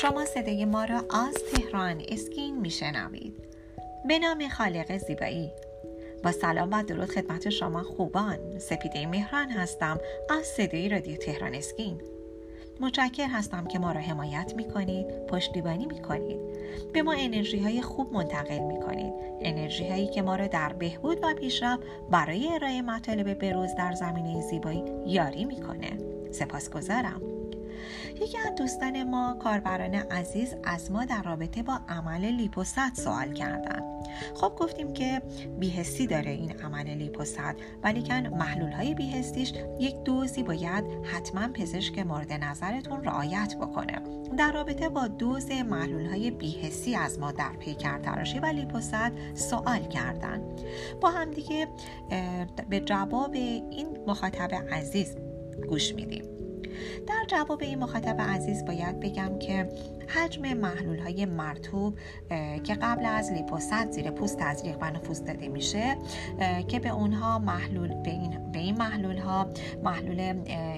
شما صدای ما را از تهران اسکین میشنوید. به نام خالق زیبایی. با سلام و درود خدمت شما خوبان. سپیده مهران هستم از صدای رادیو تهران اسکین. متشکر هستم که ما را حمایت می کنید پشتیبانی می کنید به ما انرژی های خوب منتقل می کنید انرژی هایی که ما را در بهبود و پیشرفت برای ارائه مطالب بروز در زمینه زیبایی یاری می‌کنه. سپاسگزارم. یکی از دوستان ما کاربران عزیز از ما در رابطه با عمل لیپوست سوال کردن. خب گفتیم که بیهستی داره این عمل لیپوست ولیکن محلول های بیهستیش یک دوزی باید حتما پزشک مورد نظرتون رعایت بکنه. در رابطه با دوز محلول های بیهستی از ما در پیکر تراشی و لیپوست سوال کردن. با همدیگه به جواب این مخاطب عزیز گوش میدیم. در جواب این مخاطب عزیز باید بگم که حجم محلول های مرتوب که قبل از لیپوست زیر پوست تزریق و نفوذ داده میشه که به اونها محلول به این, به این محلول ها محلول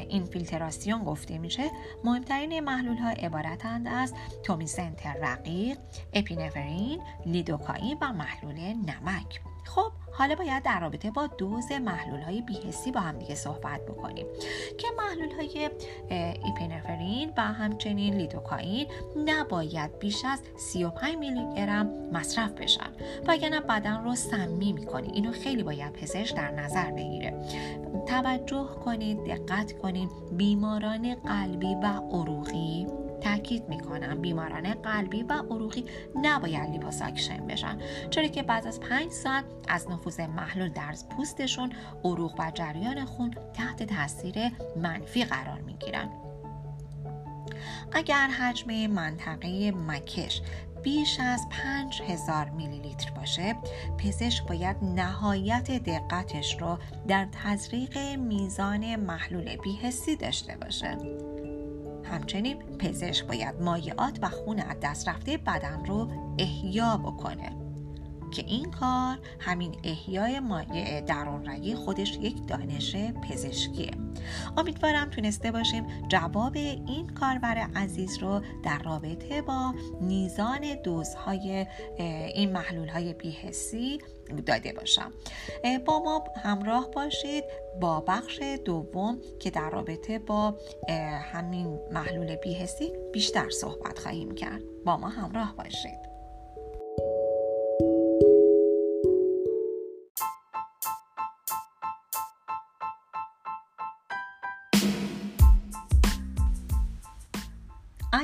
اینفیلتراسیون گفته میشه. مهمترین محلول ها عبارتند از تومیسنتر رقیق اپینفرین لیدوکاین و محلول نمک. خب حالا باید در رابطه با دوز محلول های بیهسی با هم دیگه صحبت بکنیم که محلول های ایپنفرین و همچنین لیدوکاین نباید بیش از 35 میلی گرم مصرف بشن وگرنه بدن رو سمی می‌کنه اینو خیلی باید پزشک در نظر بگیره. توجه کنید دقت کنید. بیماران قلبی و عروقی تاکید می‌کنم بیماران قلبی و عروقی نباید لیپوساکشن بشن. چرا که بعد از پنج ساعت از نفوذ محلول در پوستشون عروق و جریان خون تحت تاثیر منفی قرار می‌گیرن. اگر حجم منطقه مکش بیش از 5000 میلی لیتر باشه پزشک باید نهایت دقتش رو در تزریق میزان محلول بی حسی داشته باشه. همچنین پزشک باید مایعات و خون از دست رفته بدن رو احیا بکنه. که این کار همین احیای مایع درون رگی خودش یک دانش پزشکیه. امیدوارم تونسته باشیم جواب این کاربر عزیز رو در رابطه با میزان دوزهای این محلول های بیهسی داده باشم. با ما همراه باشید با بخش دوم که در رابطه با همین محلول بیهسی بیشتر صحبت خواهیم کرد. با ما همراه باشید.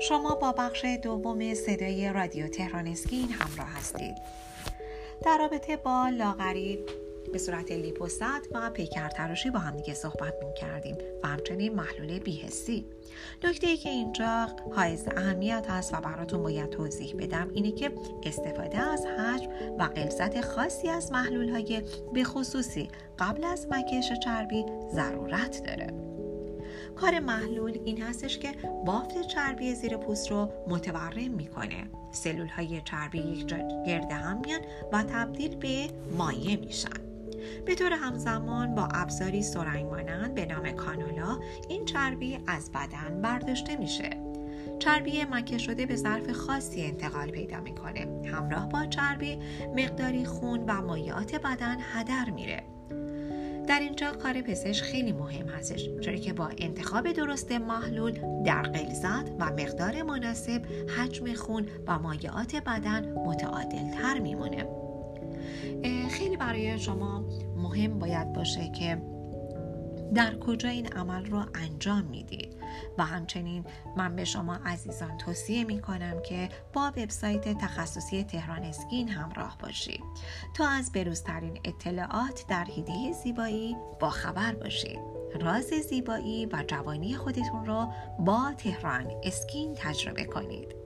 شما با بخش دوم صدای رادیو تهران اسکین همراه هستید. در رابطه با لاغری به صورت لیپوست و پیکر تراشی با هم دیگه صحبت می کردیم و همچنین محلول بیهستی. نکته ای که اینجا حائز اهمیت هست و براتون باید توضیح بدم اینه که استفاده از حجم و غلظت خاصی از محلول های به خصوصی قبل از مکش چربی ضرورت داره. کار محلول این هستش که بافت چربی زیر پوست رو متورم می‌کنه. سلول های چربی یک جا گرده هم میان و تبدیل به مایع میشن. به طور همزمان با ابزاری سرنگ مانند به نام کانولا این چربی از بدن برداشته میشه. چربی مکه شده به ظرف خاصی انتقال پیدا می‌کنه. همراه با چربی مقداری خون و مایعات بدن هدر میره. در اینجا کار پزشک خیلی مهم هستش چرا که با انتخاب درست محلول در غلظت و مقدار مناسب حجم خون و مایعات بدن متعادل تر میمونه خیلی برای شما مهم باید باشه که در کجا این عمل رو انجام می‌دید. و همچنین من به شما عزیزان توصیه می کنم که با وبسایت تخصصی تهران اسکین همراه باشید. تا از بروزترین اطلاعات در هیده زیبایی با خبر باشید. راز زیبایی و جوانی خودتون رو با تهران اسکین تجربه کنید.